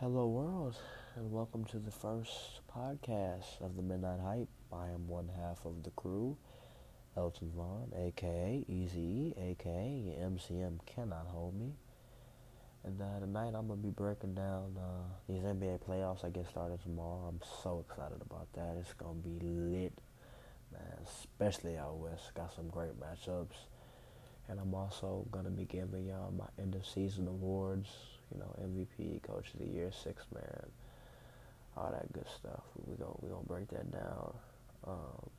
Hello, world, and welcome to the first podcast of the Midnight Hype. I am one half of the crew, Elton Vaughn, aka Easy, aka MCM cannot hold me. And uh, tonight I'm gonna be breaking down uh, these NBA playoffs that get started tomorrow. I'm so excited about that. It's gonna be lit, man. Especially out west. Got some great matchups, and I'm also gonna be giving y'all my end of season awards you know, MVP, Coach of the Year, Six Man, all that good stuff. We gonna we gonna break that down. Um,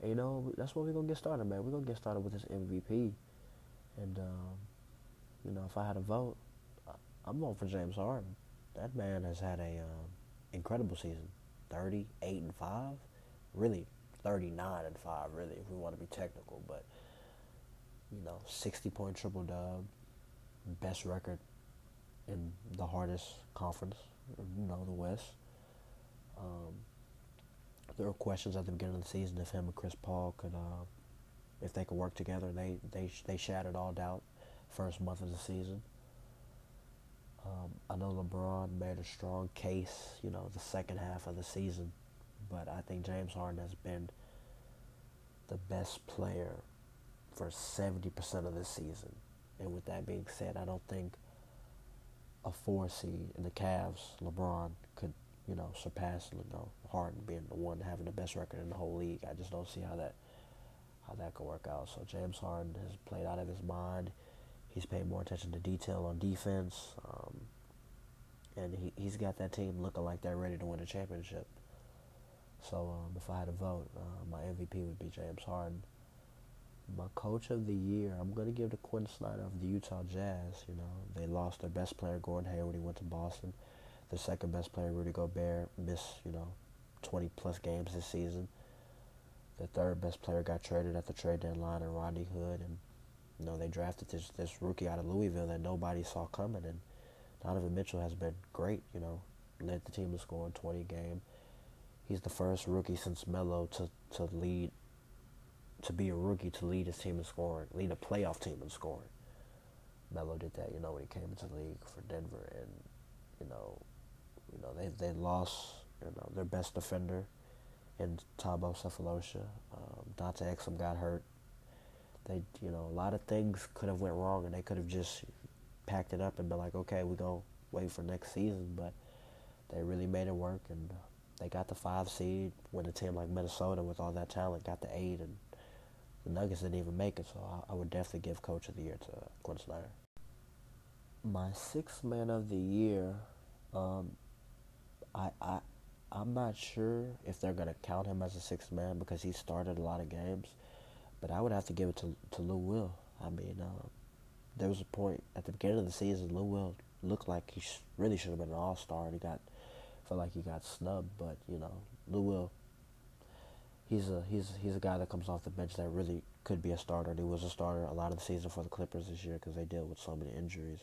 and, you know, that's where we're gonna get started, man. We're gonna get started with this MVP, and um, you know, if I had a vote, I'm voting for James Harden. That man has had a um, incredible season, 38 and five, really 39 and five, really, if we want to be technical, but you know, 60 point triple dub, best record in the hardest conference, you know, the West. Um, there were questions at the beginning of the season if him and Chris Paul could, uh, if they could work together. They they they shattered all doubt first month of the season. Um, I know LeBron made a strong case, you know, the second half of the season, but I think James Harden has been the best player for 70% of this season. And with that being said, I don't think a four seed in the Cavs, LeBron, could, you know, surpass you know, Harden being the one having the best record in the whole league. I just don't see how that how that could work out. So James Harden has played out of his mind. He's paid more attention to detail on defense. Um, and he, he's got that team looking like they're ready to win a championship. So um, if I had to vote, uh, my MVP would be James Harden my coach of the year, I'm going to give to Quin Snyder of the Utah Jazz. You know, they lost their best player, Gordon Hayward. He went to Boston. The second best player, Rudy Gobert, missed, you know, 20 plus games this season. The third best player got traded at the trade deadline, and Rodney Hood. And, you know, they drafted this, this rookie out of Louisville that nobody saw coming. And Donovan Mitchell has been great, you know, led the team to score in 20 game. He's the first rookie since Melo to, to lead to be a rookie to lead his team in scoring, lead a playoff team in scoring. Melo did that, you know, when he came into the league for Denver, and you know, you know they they lost, you know, their best defender in Thabo Sefolosha. Um, Dante Exum got hurt. They, you know, a lot of things could have went wrong, and they could have just packed it up and been like, okay, we're gonna wait for next season, but they really made it work, and they got the five seed when a team like Minnesota with all that talent got the eight and the Nuggets didn't even make it, so I, I would definitely give Coach of the Year to Quin Snyder. My sixth man of the year, um, I I I'm not sure if they're gonna count him as a sixth man because he started a lot of games, but I would have to give it to to Lou Will. I mean, uh, there was a point at the beginning of the season, Lou Will looked like he sh- really should have been an All Star, and he got felt like he got snubbed. But you know, Lou Will he's a he's he's a guy that comes off the bench that really could be a starter. He was a starter a lot of the season for the Clippers this year because they dealt with so many injuries.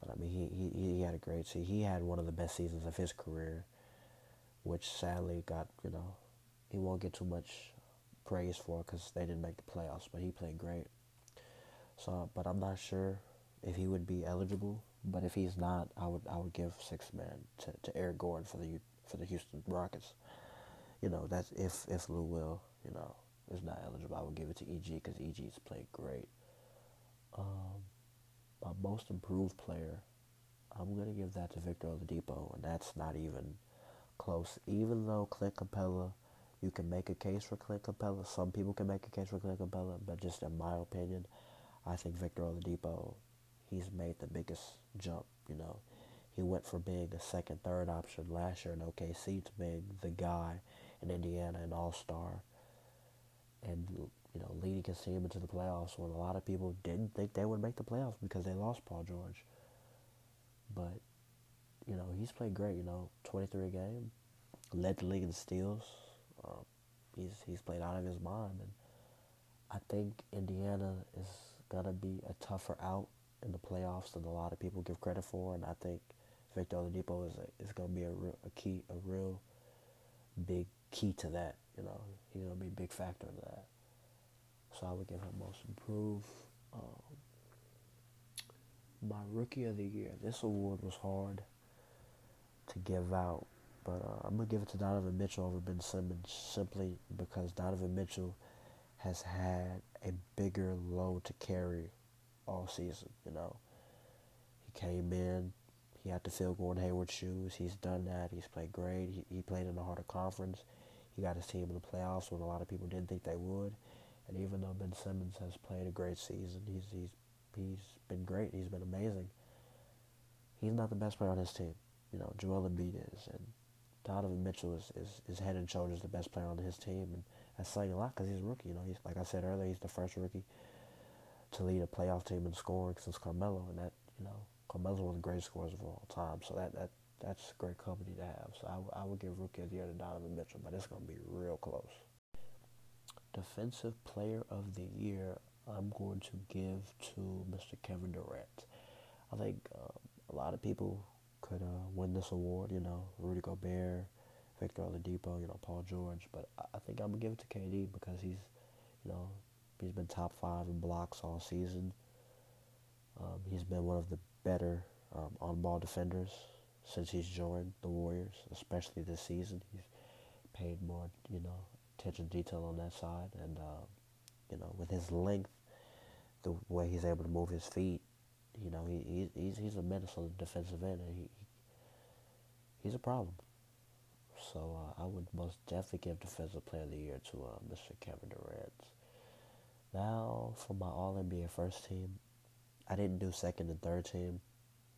But I mean, he, he he had a great season. He had one of the best seasons of his career, which sadly got you know he won't get too much praise for because they didn't make the playoffs. But he played great. So, but I'm not sure if he would be eligible. But if he's not, I would I would give six man to, to Eric Gordon for the for the Houston Rockets you know, that's if if Lou Will, you know, is not eligible, I would give it to EG because EG's played great. Um, my most improved player, I'm gonna give that to Victor Oladipo, and that's not even close. Even though Clint Capela, you can make a case for Clint Capela. Some people can make a case for Clint Capela, but just in my opinion, I think Victor Oladipo, he's made the biggest jump. You know, he went from being a second, third option last year in OKC to being the guy in Indiana, an All Star, and you know leading his team into the playoffs when a lot of people didn't think they would make the playoffs because they lost Paul George. But you know he's played great. You know, 23 a game, led the league in steals. Um, he's he's played out of his mind, and I think Indiana is gonna be a tougher out in the playoffs than a lot of people give credit for, and I think Victor Oladipo is is gonna be a real, a key a real big key to that. You know, he's gonna be a big factor in that. So I would give him most improved. Um, my rookie of the year. This award was hard to give out, but uh, I'm gonna give it to Donovan Mitchell over Ben Simmons simply because Donovan Mitchell has had a bigger load to carry all season. You know, he came in, he had to fill Gordon Hayward's shoes. He's done that. He's played great. He, he played in the harder conference. He got his team in the playoffs when a lot of people didn't think they would. And even though Ben Simmons has played a great season, he's he's he's been great. He's been amazing. He's not the best player on his team. You know, Joel Embiid is, and Donovan Mitchell is, is, is head and shoulders the best player on his team, and that's saying a lot because he's a rookie. You know, he's like I said earlier, he's the first rookie to lead a playoff team in scoring since Carmelo, and that you know Carmelo's one of the greatest scorers of all time. So that that that's a great company to have. So I, I would give rookie of the year to Donovan Mitchell, but it's going to be real close. Defensive player of the year, I'm going to give to Mr. Kevin Durant. I think um, a lot of people could uh, win this award. You know, Rudy Gobert, Victor Oladipo, you know, Paul George. But I think I'm gonna give it to KD because he's, you know, he's been top five in blocks all season. Um, he's been one of the better um, on-ball defenders since he's joined the Warriors, especially this season. He's paid more, you know, attention detail on that side, and uh, you know, with his length, the way he's able to move his feet, you know, he, he's he's a menace on the defensive end, and he he's a problem. So uh, I would most definitely give Defensive Player of the Year to uh, Mr. Kevin Durant. Now for my All NBA first team, I didn't do second and third team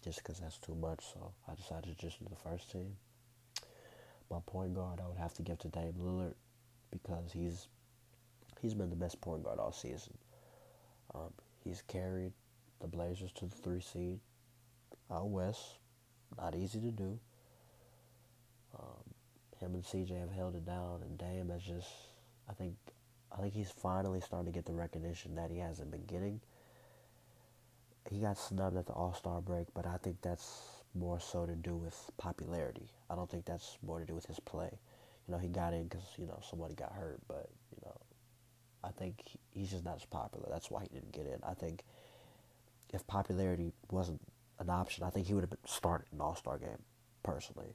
just because that's too much. So I decided to just do the first team. My point guard, I would have to give to Dame Lillard because he's he's been the best point guard all season. Um, he's carried the Blazers to the three seed out west. Not easy to do. Um, him and CJ have held it down, and Dame has just. I think, I think he's finally starting to get the recognition that he hasn't been getting he got snubbed at the All Star break, but I think that's more so to do with popularity. I don't think that's more to do with his play. You know, he got in because you know somebody got hurt, but you know, I think he's just not as popular. That's why he didn't get in. I think if popularity wasn't an option, I think he would have started an All Star game, personally.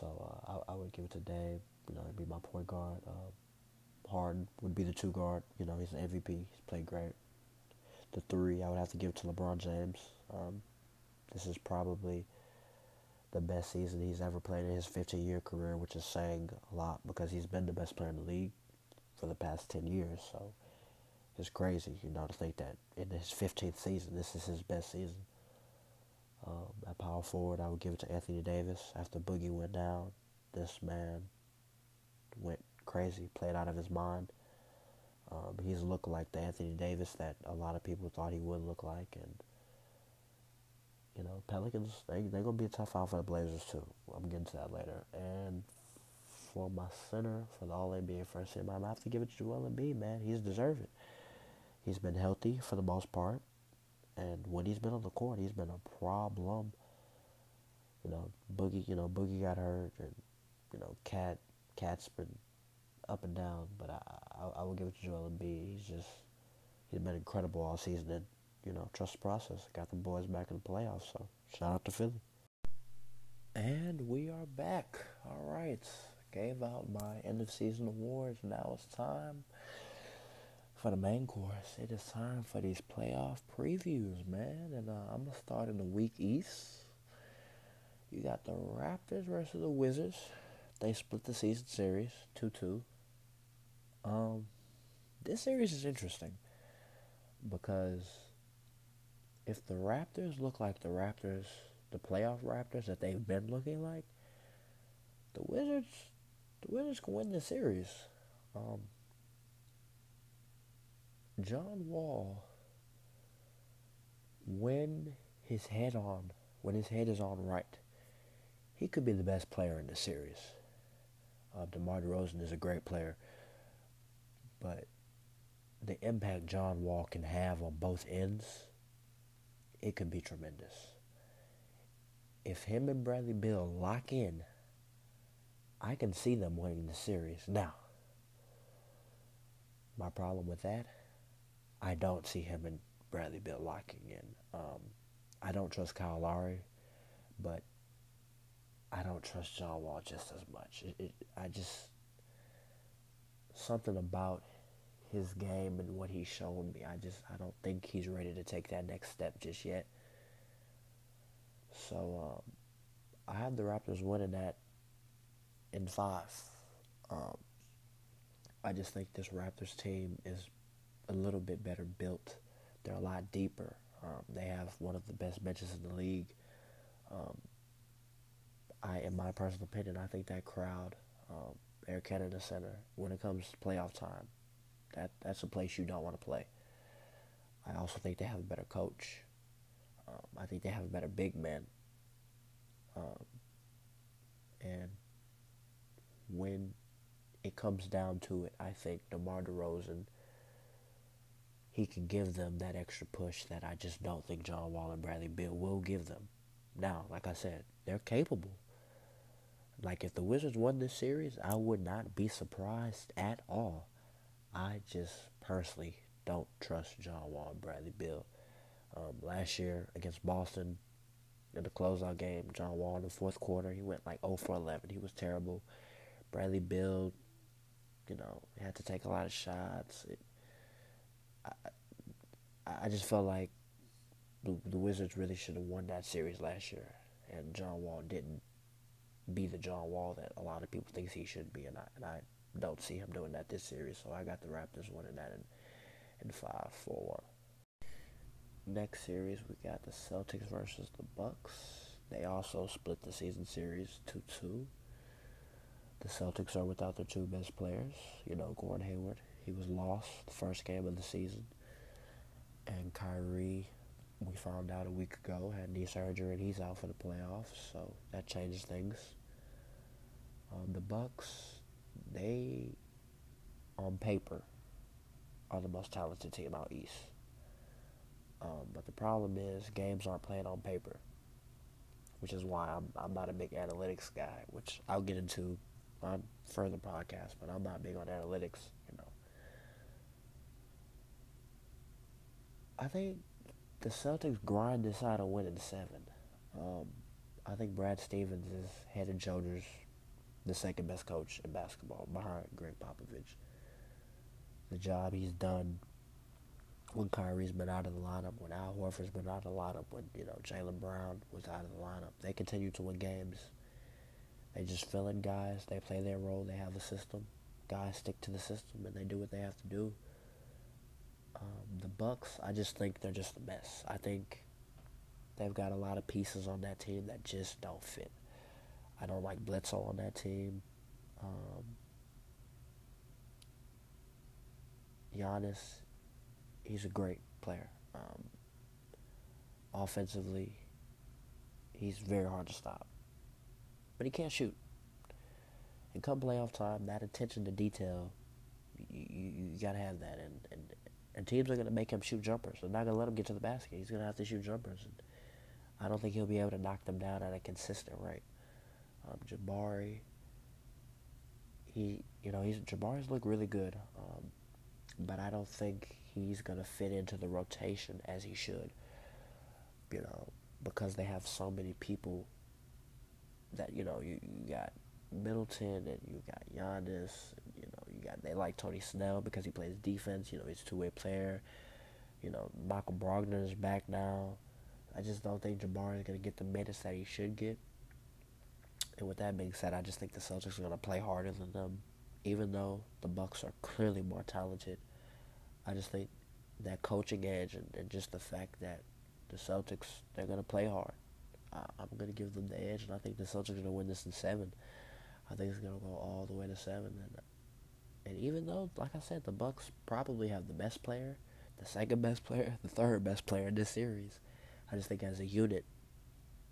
So uh, I, I, would give it to Dame. You know, he'd be my point guard. Uh, Harden would be the two guard. You know, he's an MVP. He's played great the three, I would have to give to LeBron James. Um, this is probably the best season he's ever played in his 15 year career, which is saying a lot because he's been the best player in the league for the past 10 years. So it's crazy, you know, to think that in his 15th season, this is his best season. Um, at power forward, I would give it to Anthony Davis. After Boogie went down, this man went crazy, played out of his mind. Um, he's looked like the Anthony Davis that a lot of people thought he would look like, and you know, Pelicans they they're gonna be a tough out for the Blazers too. I'm getting to that later. And for my center for the All NBA first team, I'm have to give it to Joel Embiid. Man, he's deserving. He's been healthy for the most part, and when he's been on the court, he's been a problem. You know, Boogie, you know, Boogie got hurt, and you know, Cat, Cat's been up and down, but I, I, I will give it to Joel Embiid. He's just he's been incredible all season, and you know, trust the process. Got the boys back in the playoffs, so shout out to Philly. And we are back. All right, gave out my end of season awards. Now it's time for the main course. It is time for these playoff previews, man. And uh, I'm gonna start in the weak East. You got the Raptors versus the Wizards. They split the season series 2 2. Um, this series is interesting because if the Raptors look like the Raptors, the playoff Raptors that they've been looking like, the Wizards, the Wizards can win this series. Um, John Wall, when his head on, when his head is on right, he could be the best player in the series. Uh, DeMar DeRozan is a great player. But the impact John Wall can have on both ends, it could be tremendous. If him and Bradley Beal lock in, I can see them winning the series. Now, my problem with that, I don't see him and Bradley Beal locking in. Um, I don't trust Kyle Lowry, but I don't trust John Wall just as much. It, it, I just something about his game and what he's shown me. I just I don't think he's ready to take that next step just yet. So um, I have the Raptors winning that in five. Um, I just think this Raptors team is a little bit better built. They're a lot deeper. Um, they have one of the best benches in the league. Um, I, in my personal opinion, I think that crowd, um, Air Canada Center, when it comes to playoff time, that that's a place you don't want to play. I also think they have a better coach. Um, I think they have a better big man. Um, and when it comes down to it, I think DeMar DeRozan, he can give them that extra push that I just don't think John Wall and Bradley Beal will give them. Now, like I said, they're capable. Like if the Wizards won this series, I would not be surprised at all. I just personally don't trust John Wall and Bradley Beal. Um, last year against Boston in the closeout game, John Wall in the fourth quarter, he went like 0 for 11. He was terrible. Bradley Beal, you know, had to take a lot of shots. It, I, I just felt like the, the Wizards really should have won that series last year, and John Wall didn't be the John Wall that a lot of people think he should be, and I, and I don't see him doing that this series. So I got the Raptors winning that in, in five four one. Next series we got the Celtics versus the Bucks. They also split the season series two two. The Celtics are without their two best players. You know, Gordon Hayward. He was lost the first game of the season. And Kyrie, we found out a week ago, had knee surgery and he's out for the playoffs. So that changes things. Um, the Bucks, they, on paper, are the most talented team out east. Um, but the problem is games aren't played on paper, which is why I'm I'm not a big analytics guy, which I'll get into on further podcasts. But I'm not big on analytics, you know. I think the Celtics grind this out and win in seven. Um, I think Brad Stevens is head and shoulders the second best coach in basketball behind Gregg Popovich. The job he's done when Kyrie's been out of the lineup, when Al Horford's been out of the lineup, when you know Jaylen Brown was out of the lineup, they continue to win games. They just fill in guys. They play their role. They have a system. Guys stick to the system and they do what they have to do. Um, the Bucks, I just think they're just a mess. I think they've got a lot of pieces on that team that just don't fit. I don't like Bledsoe on that team. Um, Giannis, he's a great player. Um, offensively, he's very hard to stop, but he can't shoot. And come playoff time, that attention to detail, you, you, you gotta have that. And, and and teams are gonna make him shoot jumpers. They're not gonna let him get to the basket. He's gonna have to shoot jumpers. And I don't think he'll be able to knock them down at a consistent rate. Um, Jabari, he, you know, he's Jabari's look really good, um, but I don't think he's gonna fit into the rotation as he should. You know, because they have so many people that you know you, you got Middleton and you got Giannis. And, you know, you got they like Tony Snell because he plays defense. You know, he's a two way player. You know, Michael Brogdon is back now. I just don't think Jabari is gonna get the minutes that he should get. And with that being said, I just think the Celtics are going to play harder than them, even though the Bucks are clearly more talented. I just think that coaching edge and, and just the fact that the Celtics they're going to play hard. I, I'm going to give them the edge, and I think the Celtics are going to win this in seven. I think it's going to go all the way to seven, and and even though, like I said, the Bucks probably have the best player, the second best player, the third best player in this series, I just think as a unit,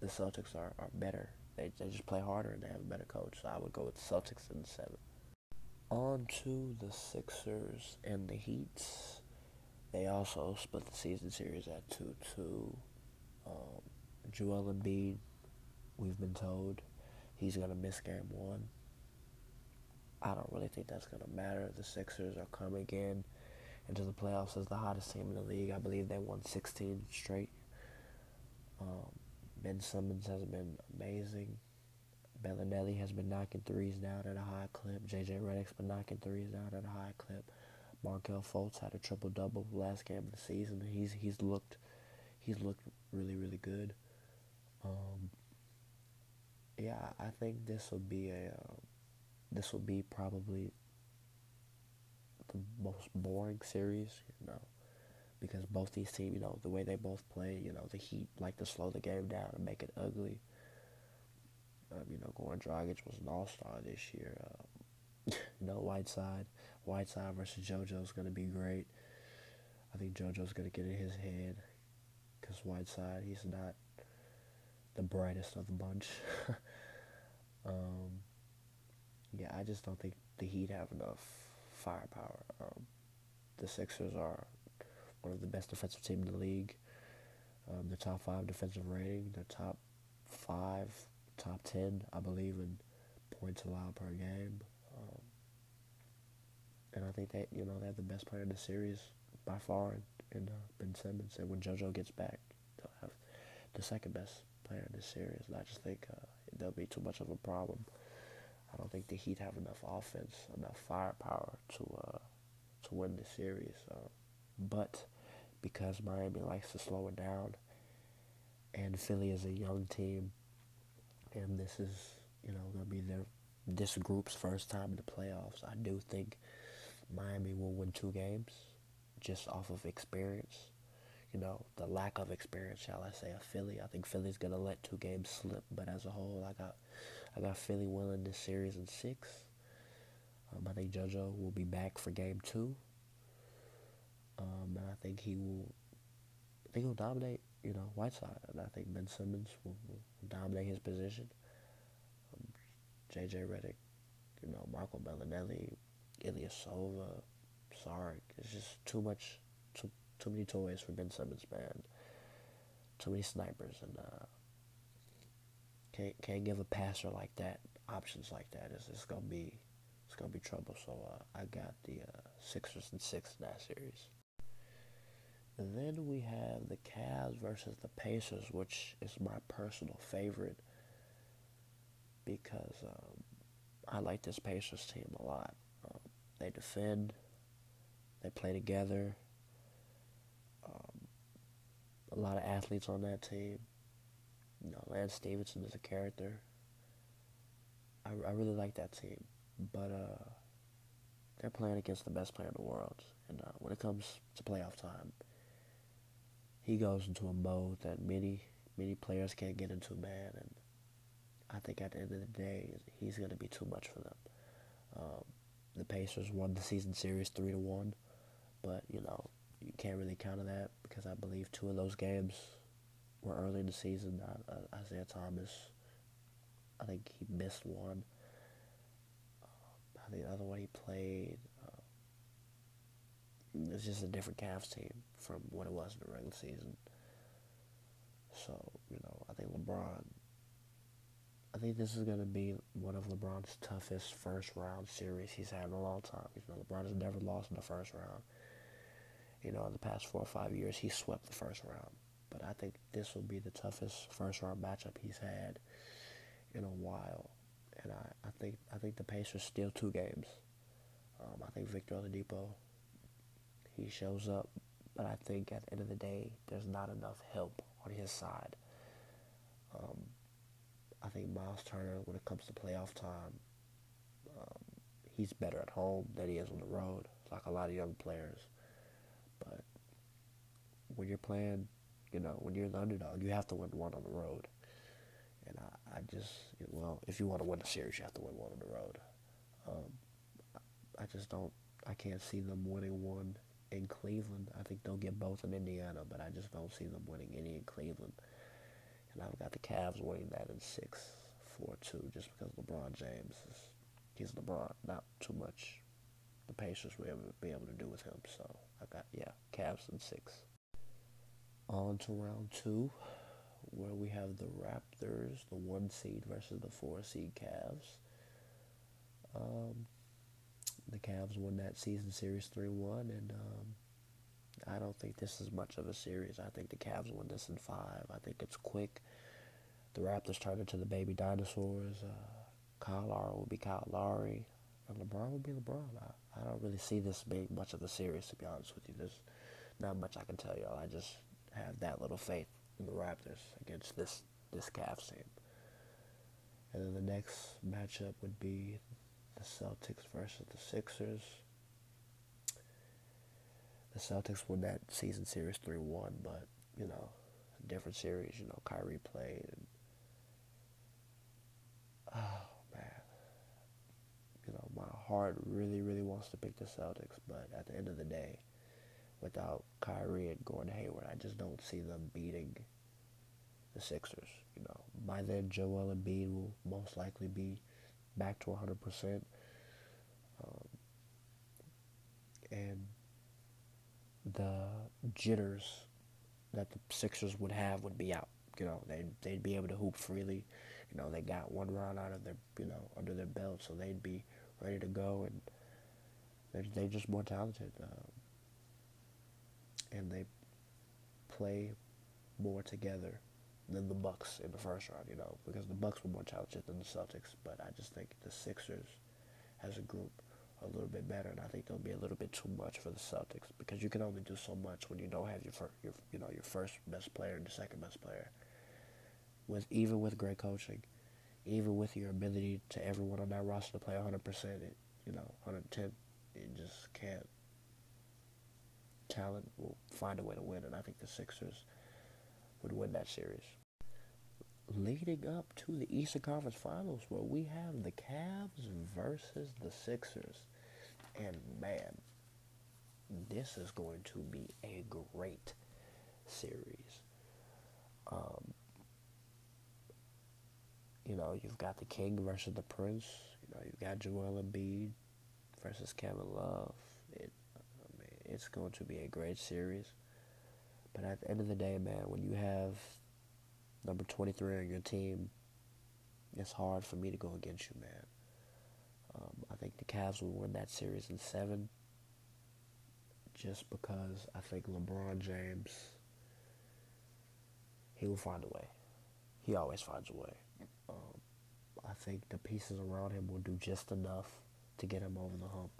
the Celtics are, are better they, they just play harder and they have a better coach. So I would go with Celtics in seven. On to the Sixers and the Heat. They also split the season series at 2 2. Um, Joel Embiid, we've been told he's going to miss game one. I don't really think that's going to matter. The Sixers are coming in into the playoffs as the hottest team in the league. I believe they won 16 straight. Um, ben Simmons has been amazing. Belinelli has been knocking threes down at a high clip. JJ Redick's been knocking threes down at a high clip. Markelle Fultz had a triple double last game of the season. He's he's looked he's looked really really good. Um, yeah, I think this will be a uh, this will be probably the most boring series, you know, because both these teams, you know, the way they both play, you know, the Heat like to slow the game down and make it ugly. Um, you know, Goran Dragic was an All Star this year. Um, Whiteside, Whiteside versus JoJo is going to be great. I think JoJo's going to get in his head because Whiteside, he's not the brightest of the bunch. um, yeah, I just don't think the Heat have enough firepower. Um, the Sixers are one of the best defensive teams in the league. Um, the top five defensive rating, the top five top 10, I believe, in points allowed per game. Um, and I think that, you know, they have the best player in the series by far in, uh, Ben Simmons. And when JoJo gets back, they'll have the second best player in the series. And I just think uh, there'll be too much of a problem. I don't think the Heat have enough offense, enough firepower to uh, to win the series. Uh, but because Miami likes to slow it down, and Philly is a young team, and this is you know going to be their this group's first time in the playoffs. I do think Miami will win two games just off of experience. You know, the lack of experience, shall I say, of Philly. I think Philly's going to let two games slip, but as a whole, I got I got Philly winning this series in six. Um, I think JoJo will be back for game two. Um, and I think he will. I think he'll dominate you know, Whiteside. And I think Ben Simmons will, will dominate his position. Um, J.J. Redick, you know, Marco Belinelli, Ilyasova, Sark. It's just too much, too, too many toys for Ben Simmons, man. Too many snipers. And uh, can't, can't give a passer like that, options like that. It's, it's going to be it's gonna be trouble. So uh, I got the uh, Sixers and six in that series. And then we have the Cavs versus the Pacers, which is my personal favorite because um, I like this Pacers team a lot. Um, they defend, they play together. Um, a lot of athletes on that team. You know, Lance Stephenson is a character. I, I really like that team, but uh, they're playing against the best player in the world, and uh, when it comes to playoff time he goes into a mode that many many players can't get into, man. And I think at the end of the day, he's going to be too much for them. Um, the Pacers won the season series three to one, but you know you can't really count on that because I believe two of those games were early in the season. Uh, uh, Isaiah Thomas, I think he missed one. I think the other one he played. It's just a different Cavs team from what it was in the regular season. So, you know, I think LeBron, I think this is going to be one of LeBron's toughest first round series he's had in a long time. You know, LeBron has never lost in the first round. You know, in the past four or five years, he swept the first round. But I think this will be the toughest first round matchup he's had in a while. And I, I think I think the Pacers steal two games. Um, I think Victor Oladipo he shows up, but I think at the end of the day, there's not enough help on his side. Um, I think Miles Turner, when it comes to playoff time, um, he's better at home than he is on the road, like a lot of young players. But when you're playing, you know, when you're the underdog, you have to win one on the road. And I, I just, well, if you want to win a series, you have to win one on the road. Um, I just don't, I can't see them winning one in Cleveland. I think they'll get both in Indiana, but I just don't see them winning any in Cleveland. And I've got the Cavs winning that in six, four, two, just because LeBron James is he's LeBron, not too much. The Pacers will be able to do with him. So I got yeah, Cavs in six. On to round two, where we have the Raptors, the one seed versus the four seed Cavs. Um, the Cavs won that season series 3 1, and um, I don't think this is much of a series. I think the Cavs won this in five. I think it's quick. The Raptors turn into the baby dinosaurs. Uh, Kyle Lowry will be Kyle Lowry. And LeBron will be LeBron. I, I don't really see this being much of a series, to be honest with you. There's not much I can tell y'all. I just have that little faith in the Raptors against this, this Cavs team. And then the next matchup would be the Celtics versus the Sixers. The Celtics won that season series 3 1, but, you know, a different series. You know, Kyrie played. And, oh, man. You know, my heart really, really wants to pick the Celtics, but at the end of the day, without Kyrie and Gordon Hayward, I just don't see them beating the Sixers. You know, by then Joel Embiid will most likely be back to 100%. Um, and the jitters that the Sixers would have would be out. You know, they'd, they'd be able to hoop freely. You know, they got one round out of their, you know, under their belt, so they'd be ready to go, and they're, they're just more talented. Um, and they play more together than the Bucks in the first round, you know, because the Bucks were more talented than the Celtics. But I just think the Sixers, as a group, are a little bit better, and I think they'll be a little bit too much for the Celtics because you can only do so much when you don't have your first, your you know your first best player and your second best player. With even with great coaching, even with your ability to everyone on that roster to play 100 percent, you know 110, you just can't. Talent will find a way to win, and I think the Sixers would win that series leading up to the Eastern Conference Finals where we have the Cavs versus the Sixers. And man, this is going to be a great series. Um, you know, you've got the King versus the Prince. You know, you've got Joel Embiid versus Kevin Love. It, I mean, it's going to be a great series. But at the end of the day, man, when you have number 23 on your team, it's hard for me to go against you, man. Um, I think the Cavs will win that series in seven just because I think LeBron James, he will find a way. He always finds a way. Um, I think the pieces around him will do just enough to get him over the hump.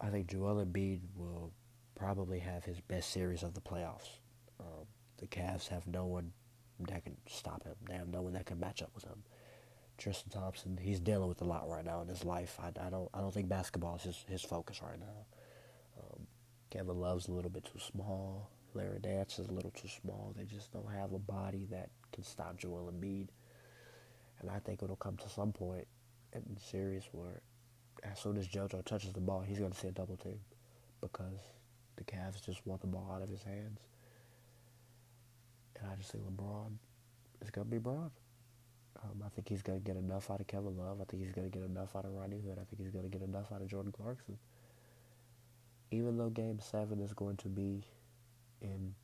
I think Joel Embiid will probably have his best series of the playoffs. Um, the Cavs have no one that can stop him. They have no one that can match up with him. Tristan Thompson, he's dealing with a lot right now in his life. I, I don't I don't think basketball is his, his focus right now. Um, Kevin Love's a little bit too small. Larry Nance is a little too small. They just don't have a body that can stop Joel Embiid. And I think it'll come to some point in the series where as soon as JoJo touches the ball, he's going to see a double team because the Cavs just want the ball out of his hands. And I just think LeBron is going to be Bron. Um, I think he's going to get enough out of Kevin Love. I think he's going to get enough out of Rodney Hood. I think he's going to get enough out of Jordan Clarkson. Even though Game 7 is going to be in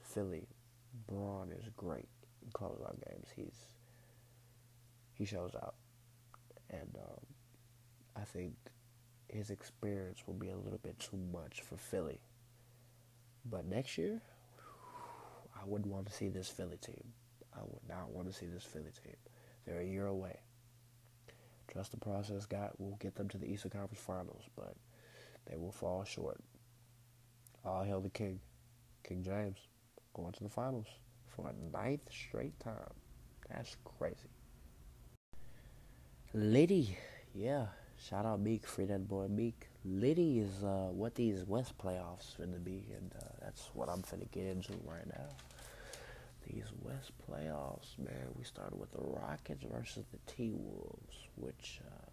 Philly, Bron is great in closeout games. He's He shows out. And um, I think his experience will be a little bit too much for Philly. But next year, I wouldn't want to see this Philly team. I would not want to see this Philly team. They're a year away. Trust the process, God will get them to the Eastern Conference Finals, but they will fall short. All hail the King, King James, going to the finals for a ninth straight time. That's crazy. Liddy, yeah, shout out Meek, free that boy Meek. Liddy is uh, what these West playoffs finna be, and uh, that's what I'm finna get into right now these West playoffs, man, we started with the Rockets versus the T Wolves, which uh,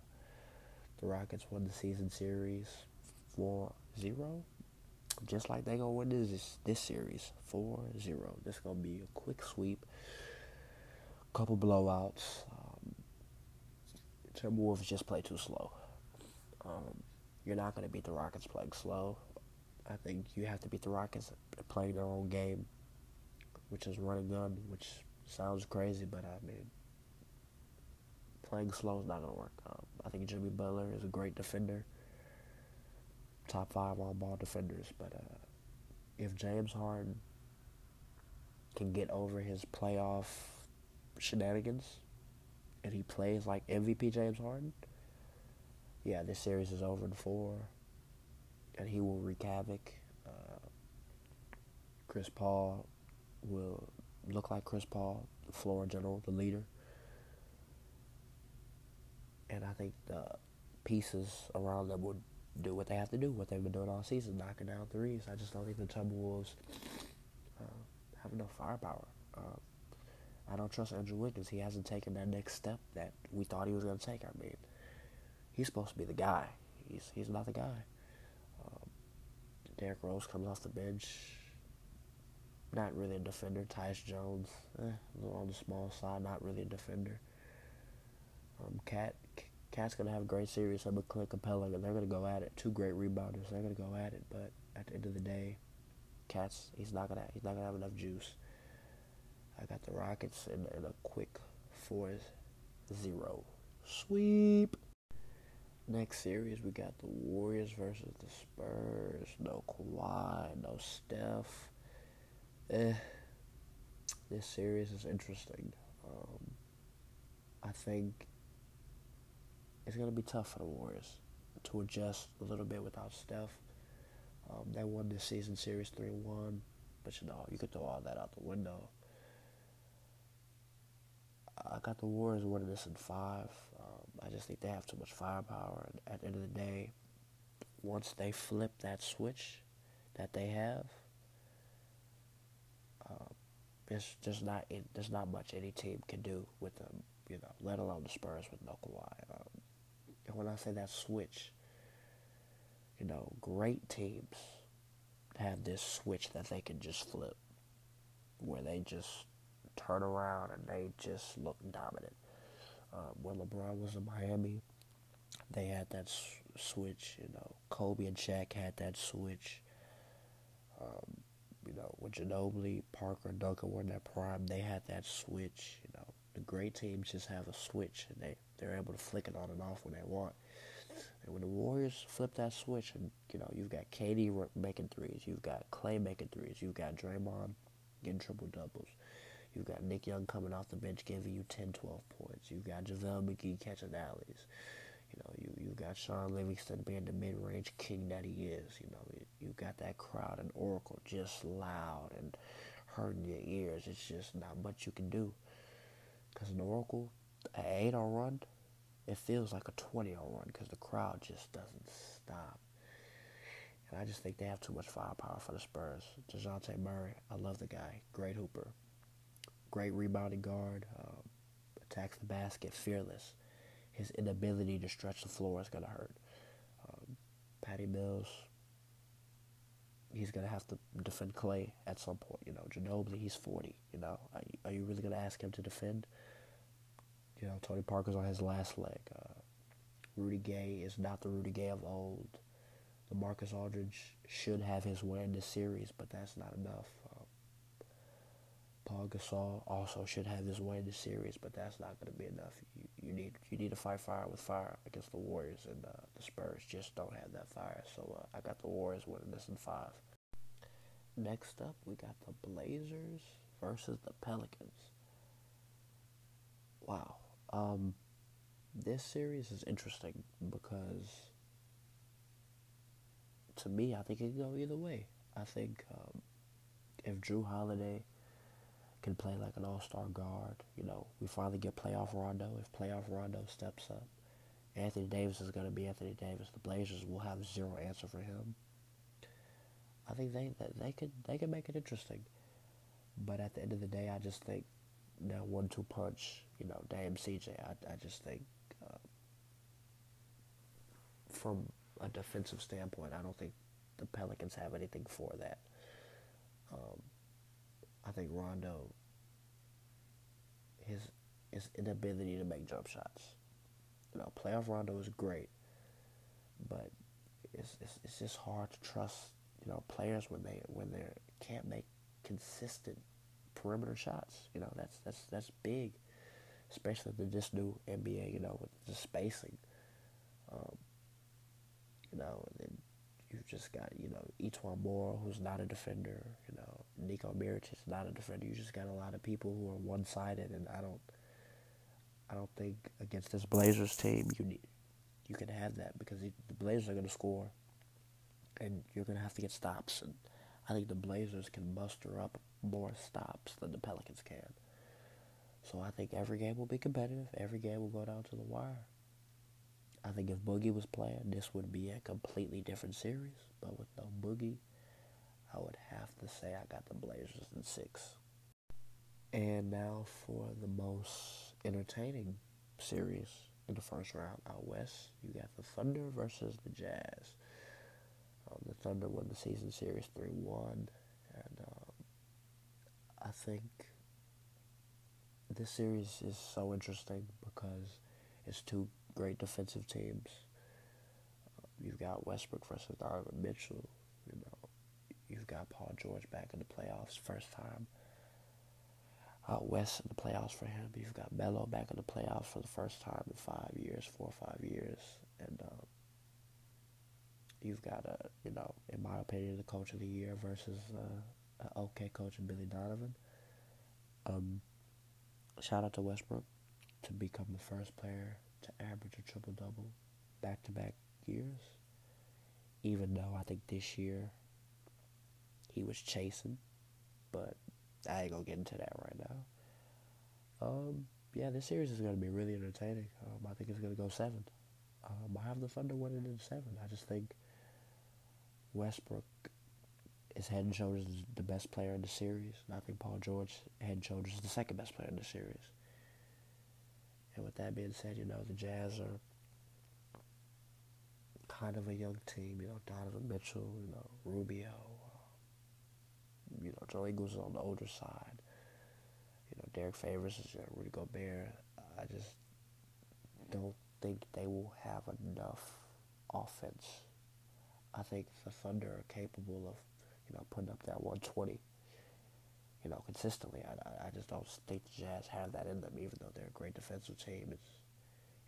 the Rockets won the season series 4 0. Just like they're going to win this, this series 4 0. This going to be a quick sweep, couple blowouts. Um, Timberwolves just play too slow. Um, you're not going to beat the Rockets playing slow. I think you have to beat the Rockets playing their own game which is run and gun, which sounds crazy, but I mean, playing slow is not going to work. Um, I think Jimmy Butler is a great defender, top five on ball defenders, but uh, if James Harden can get over his playoff shenanigans and he plays like MVP James Harden, yeah, this series is over in four, and he will wreak havoc. Uh, Chris Paul will look like Chris Paul, the floor general, the leader. And I think the pieces around them would do what they have to do, what they've been doing all season, knocking down threes. I just don't think the Timberwolves uh, have enough firepower. Uh, I don't trust Andrew Wiggins. He hasn't taken that next step that we thought he was going to take. I mean, he's supposed to be the guy. He's he's not the guy. Um, Derrick Rose comes off the bench. Not really a defender. Tyus Jones, eh, on the small side. Not really a defender. Um, Cat Cat's gonna have a great series. I'm with Clint Capela, and they're gonna go at it. Two great rebounders. They're gonna go at it. But at the end of the day, Cat's he's not gonna he's not gonna have enough juice. I got the Rockets in, in a quick 4-0 sweep. Next series, we got the Warriors versus the Spurs. No Kawhi, no Steph. Eh, this series is interesting. Um, I think it's going to be tough for the Warriors to adjust a little bit without Steph. Um, they won this season series 3 1, but you know, you could throw all that out the window. I got the Warriors winning this in five. Um, I just think they have too much firepower. And at the end of the day, once they flip that switch that they have, there's just not there's not much any team can do with them, you know, let alone the Spurs with no Kawhi. Um, and when I say that switch, you know, great teams have this switch that they can just flip, where they just turn around and they just look dominant. Um, when LeBron was in Miami, they had that s- switch. You know, Kobe and Shaq had that switch. Um, you know, when Ginobili, Parker, Duncan were in their prime, they had that switch. You know, the great teams just have a switch and they they're able to flick it on and off when they want. And when the Warriors flip that switch, and you know, you've got KD making threes, you've got Clay making threes, you've got Draymond getting triple doubles. You've got Nick Young coming off the bench giving you 10, 12 points. You've got JaVale McGee catching alleys. You know, you, you've got Shaun Livingston being the mid-range king that he is. You know, you, you've got that crowd and Oracle just loud and hurting your ears. It's just not much you can do. Because an Oracle, an 8 on run, it feels like a 20 on run because the crowd just doesn't stop. And I just think they have too much firepower for the Spurs. Dejounte Murray, I love the guy. Great hooper great rebounding guard, um, attacks the basket, fearless. His inability to stretch the floor is going to hurt. Um, Patty Mills, he's going to have to defend Clay at some point. You know, Ginobili, he's 40. You know, are you, are you really going to ask him to defend? You know, Tony Parker's on his last leg. Uh, Rudy Gay is not the Rudy Gay of old. LaMarcus Aldridge should have his way in this series, but that's not enough. Paul Gasol also should have his way in the series, but that's not going to be enough. You, you need you need to fight fire with fire against the Warriors, and uh, the Spurs just don't have that fire. So uh, I got the Warriors winning this in five. Next up, we got the Blazers versus the Pelicans. Wow, um, this series is interesting because to me, I think it can go either way. I think um, if Jrue Holiday can play like an all-star guard. You know, we finally get playoff Rondo. If playoff Rondo steps up, Anthony Davis is going to be Anthony Davis. The Blazers will have zero answer for him. I think they they could they could make it interesting, but at the end of the day, I just think that one-two punch. You know, Dame CJ. I I just think uh, from a defensive standpoint, I don't think the Pelicans have anything for that. Um, I think Rondo, his his inability to make jump shots. You know, playoff Rondo is great, but it's, it's it's just hard to trust. You know, players when they when they can't make consistent perimeter shots. You know, that's that's that's big, especially in this new NBA. You know, with the spacing. Um, you know, and then you've just got, you know, E'Twaun Moore, who's not a defender. You know, Nico Mirotic is not a defender. You just got a lot of people who are one-sided, and I don't, I don't think against this Blazers team you need, you can have that because the Blazers are going to score, and you're going to have to get stops. And I think the Blazers can muster up more stops than the Pelicans can. So I think every game will be competitive. Every game will go down to the wire. I think if Boogie was playing, this would be a completely different series. But with no Boogie, I would have to say I got the Blazers in six. And now for the most entertaining series in the first round out west, you got the Thunder versus the Jazz. Um, the Thunder won the season series 3 1. And um, I think this series is so interesting because it's two great defensive teams. You've got Westbrook versus Donovan Mitchell. You've got Paul George back in the playoffs, first time out west in the playoffs for him. You've got Melo back in the playoffs for the first time in five years, four or five years, and um, you've got a, you know, in my opinion, the coach of the year versus uh, an okay coach in Billy Donovan. Um, shout out to Westbrook to become the first player to average a triple double back to back years. Even though I think this year he was chasing, but I ain't gonna get into that right now. Um, yeah, this series is gonna be really entertaining. Um, I think it's gonna go seven. Um, I have the Thunder winning in seven. I just think Westbrook is head and shoulders the best player in the series, and I think Paul George head and shoulders is the second best player in the series. And with that being said, you know, the Jazz are kind of a young team. You know, Donovan Mitchell, you know, Rubio, you know, Joe Ingles is on the older side. You know, Derrick Favors is Rudy Gobert. I just don't think they will have enough offense. I think the Thunder are capable of, you know, putting up that 120 you know, consistently. I, I just don't think the Jazz have that in them, even though they're a great defensive team. It's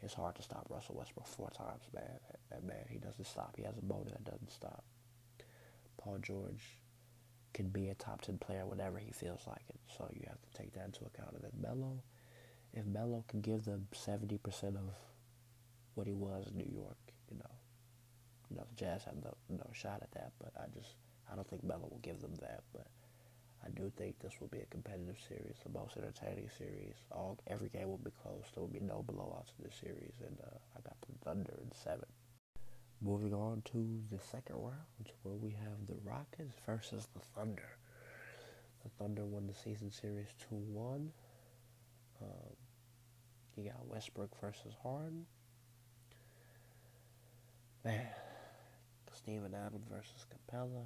it's hard to stop Russell Westbrook four times, man. That man, he doesn't stop. He has a motor that doesn't stop. Paul George can be a top ten player whenever he feels like it, so you have to take that into account. And then Melo, if Melo can give them seventy percent of what he was in New York, you know, you know, the Jazz have no no shot at that. But I just I don't think Melo will give them that, but. I do think this will be a competitive series, the most entertaining series. All every game will be close. There will be no blowouts in this series, and uh, I got the Thunder in seven. Moving on to the second round, where we have the Rockets versus the Thunder. The Thunder won the season series two one. Um, you got Westbrook versus Harden. Man, Steven Adams versus Capela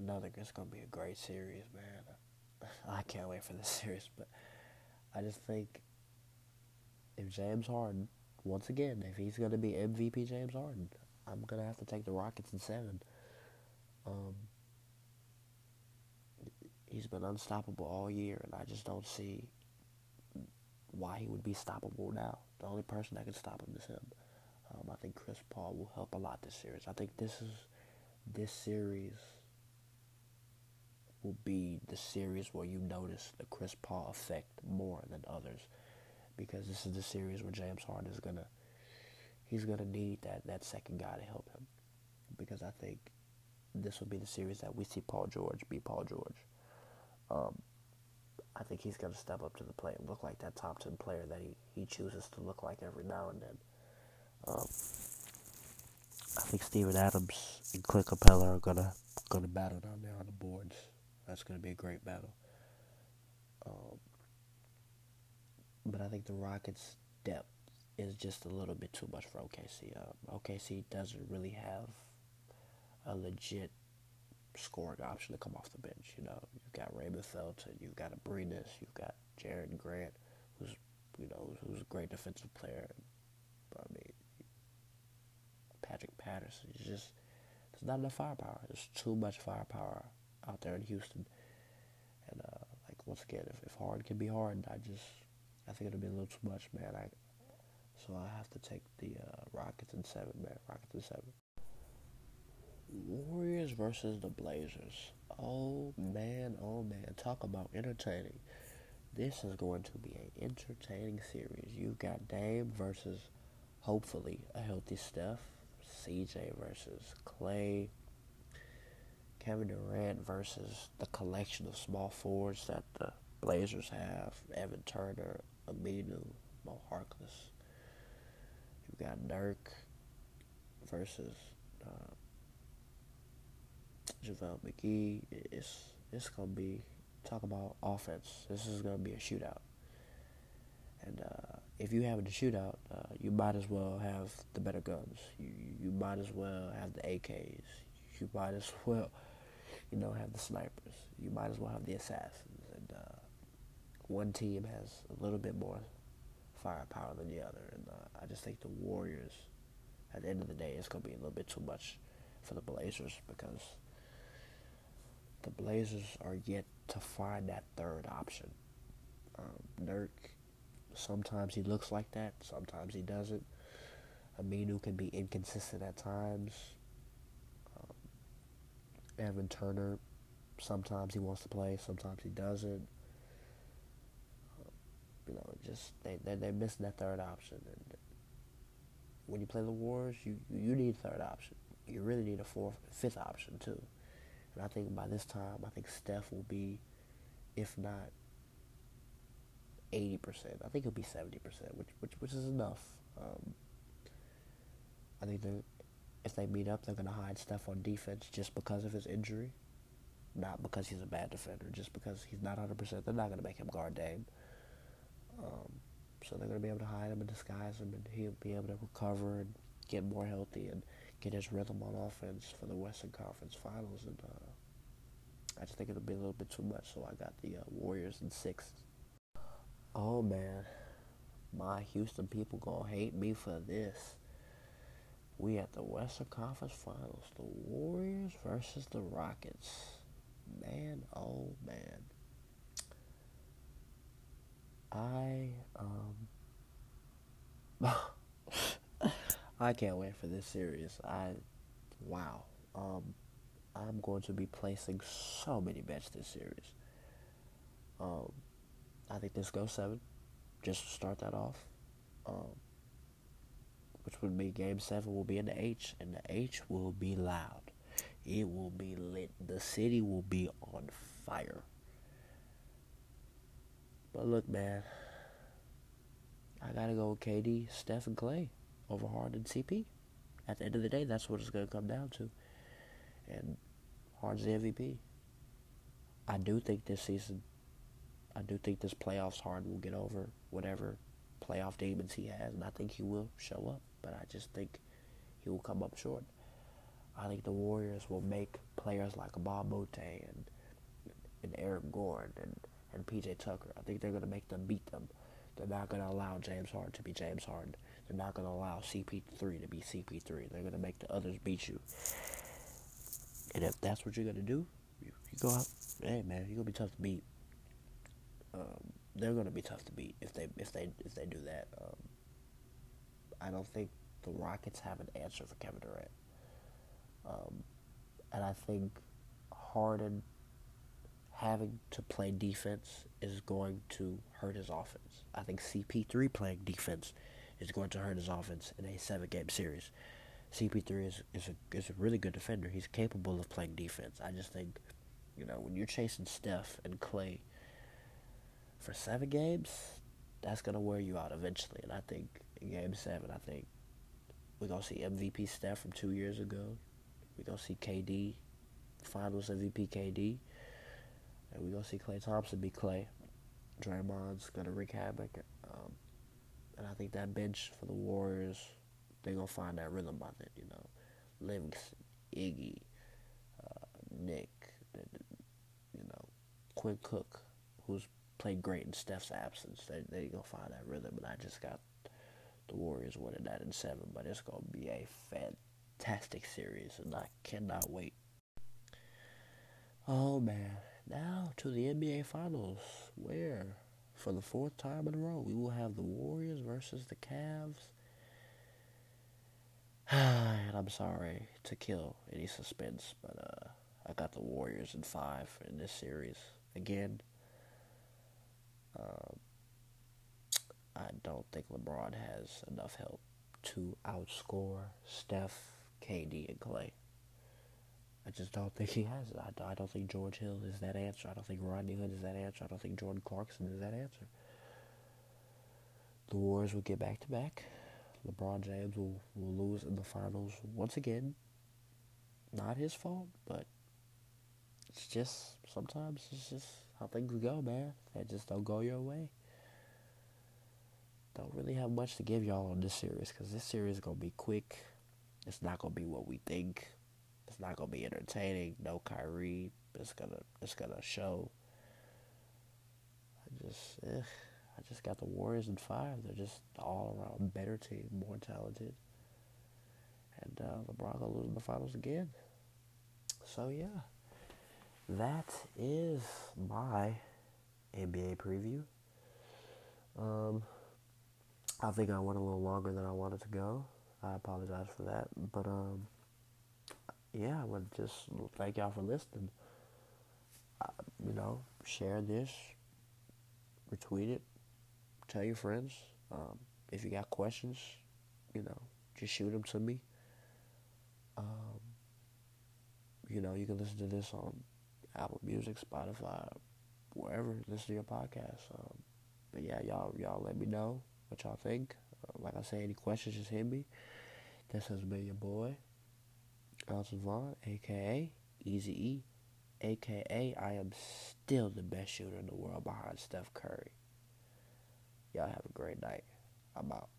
another. It's gonna be a great series, man. I can't wait for this series, but I just think if James Harden, once again, if he's gonna be MVP James Harden, I'm gonna have to take the Rockets in seven. Um, he's been unstoppable all year, and I just don't see why he would be stoppable now. The only person that can stop him is him. Um, I think Chris Paul will help a lot this series. I think this is this series will be the series where you notice the Chris Paul effect more than others, because this is the series where James Harden is gonna he's gonna need that that second guy to help him, because I think this will be the series that we see Paul George be Paul George. Um, I think he's gonna step up to the plate and look like that top ten player that he, he chooses to look like every now and then. Um, I think Steven Adams and Clint Capela are gonna gonna battle down there on the boards. That's to be a great battle. Um, but I think the Rockets' depth is just a little bit too much for OKC. Um, OKC doesn't really have a legit scoring option to come off the bench. You know, you've got Raymond Felton, you've got Abrines, you've got Jerian Grant, who's you know who's a great defensive player. I mean, Patrick Patterson. It's just there's not enough firepower. There's too much firepower out there in Houston. And uh, like once again, if, if hard can be hard, I just I think it'll be a little too much, man. I so I have to take the uh, Rockets in seven, man. Rockets in seven. Warriors versus the Blazers. Oh man, oh man. Talk about entertaining. This is going to be an entertaining series. You've got Dame versus hopefully a healthy Steph. CJ versus Klay, Kevin Durant versus the collection of small forwards that the Blazers have. Evan Turner, Aminu, Mo Harkless. You've got Nurk versus uh, JaVale McGee. It's it's gonna be talk about offense. This is gonna be a shootout. And uh, if you have a shootout, uh, you might as well have the better guns. You you might as well have the AKs. You might as well, you know, have the snipers. You might as well have the assassins. One team has a little bit more firepower than the other. And uh, I just think the Warriors, at the end of the day, it's gonna be a little bit too much for the Blazers because the Blazers are yet to find that third option. Um, Nurk, sometimes he looks like that, sometimes he doesn't. Aminu can be inconsistent at times. Um, Evan Turner, sometimes he wants to play, sometimes he doesn't. You know, just they they they're missing that third option. And when you play the Wars, you you need a third option. You really need a fourth, fifth option too. And I think by this time, I think Steph will be, if not 80%, I think it'll be 70%, which which which is enough. Um, I think that if they meet up, they're to hide Steph on defense just because of his injury, not because he's a bad defender, just because he's not 100%. They're not to make him guard Dame. Um, so they're going to be able to hide him and disguise him, and he'll be able to recover and get more healthy and get his rhythm on offense for the Western Conference Finals. And uh, I just think it'll be a little bit too much, so I got the uh, Warriors in six. Oh man, my Houston people gonna hate me for this. We at the Western Conference Finals, the Warriors versus the Rockets. Man, oh man. I um I can't wait for this series. I, wow. Um, I'm going to be placing so many bets this series. Um, I think this goes seven, just to start that off. Um, which would be game seven will be in the H, and the H will be loud. It will be lit. The city will be on fire. But look, man, I gotta go with KD, Steph, and Klay over Harden CP. At the end of the day, that's what it's to come down to. And Harden's the MVP. I do think this season, I do think this playoffs Harden will get over whatever playoff demons he has, and I think he will show up. But I just think he will come up short. I think the Warriors will make players like Mbah a Moute and and Eric Gordon and, and PJ Tucker. I think they're going to make them beat them. They're not going to allow James Harden to be James Harden. They're not going to allow CP3 to be CP3. They're going to make the others beat you. And if that's what you're going to do, you, you, go out. Hey man, you're going to be tough to beat. Um, they're going to be tough to beat if they if they if they do that. Um, I don't think the Rockets have an answer for Kevin Durant. Um, and I think Harden having to play defense is going to hurt his offense. I think CP3 playing defense is going to hurt his offense in a seven game series. CP3 is, is a is a really good defender. He's capable of playing defense. I just think, you know, when you're chasing Steph and Klay for seven games, that's gonna wear you out eventually. And I think in game seven, I think we're gonna see MVP Steph from two years ago. We're gonna see KD, Finals MVP KD, and we're gonna see Klay Thompson be Klay. Draymond's gonna wreak havoc. Um, and I think that bench for the Warriors, they're going to find that rhythm by then, you know. Livingston, Iggy, uh, Nick, you know, Quinn Cook, who's played great in Steph's absence. They, they're going to find that rhythm. And I just got the Warriors winning that in seven. But it's going to be a fantastic series, and I cannot wait. Oh, man. Now to the NBA Finals, where for the fourth time in a row. We will have the Warriors versus the Cavs. and I'm sorry to kill any suspense, but uh, I got the Warriors in five in this series again. Um, I don't think LeBron has enough help to outscore Steph, KD, and Klay. I just don't think he has it. I, I don't think George Hill is that answer. I don't think Rodney Hood is that answer. I don't think Jordan Clarkson is that answer. The Warriors will get back to back. LeBron James will, will lose in the finals once again. Not his fault, but it's just sometimes it's just how things go, man. They just don't go your way. Don't really have much to give y'all on this series because this series is gonna be quick. It's not gonna be what we think. It's not gonna be entertaining. No Kyrie. It's gonna it's gonna show. I just eh, I just got the Warriors in five. They're just all around better team, more talented. And uh, LeBron gonna lose in the finals again. So yeah, that is my NBA preview. Um, I think I went a little longer than I wanted to go. I apologize for that, but um, yeah, I would just thank y'all for listening. Uh, you know, share this, retweet it, tell your friends. Um, if you got questions, you know, just shoot them to me. Um, you know, you can listen to this on Apple Music, Spotify, wherever listen to your podcast. Um, but yeah, y'all, y'all let me know what y'all think. Uh, like I say, any questions, just hit me. This has been your boy, Elton Vaughn, aka Easy E, aka I am still the best shooter in the world behind Steph Curry. Y'all have a great night. I'm out.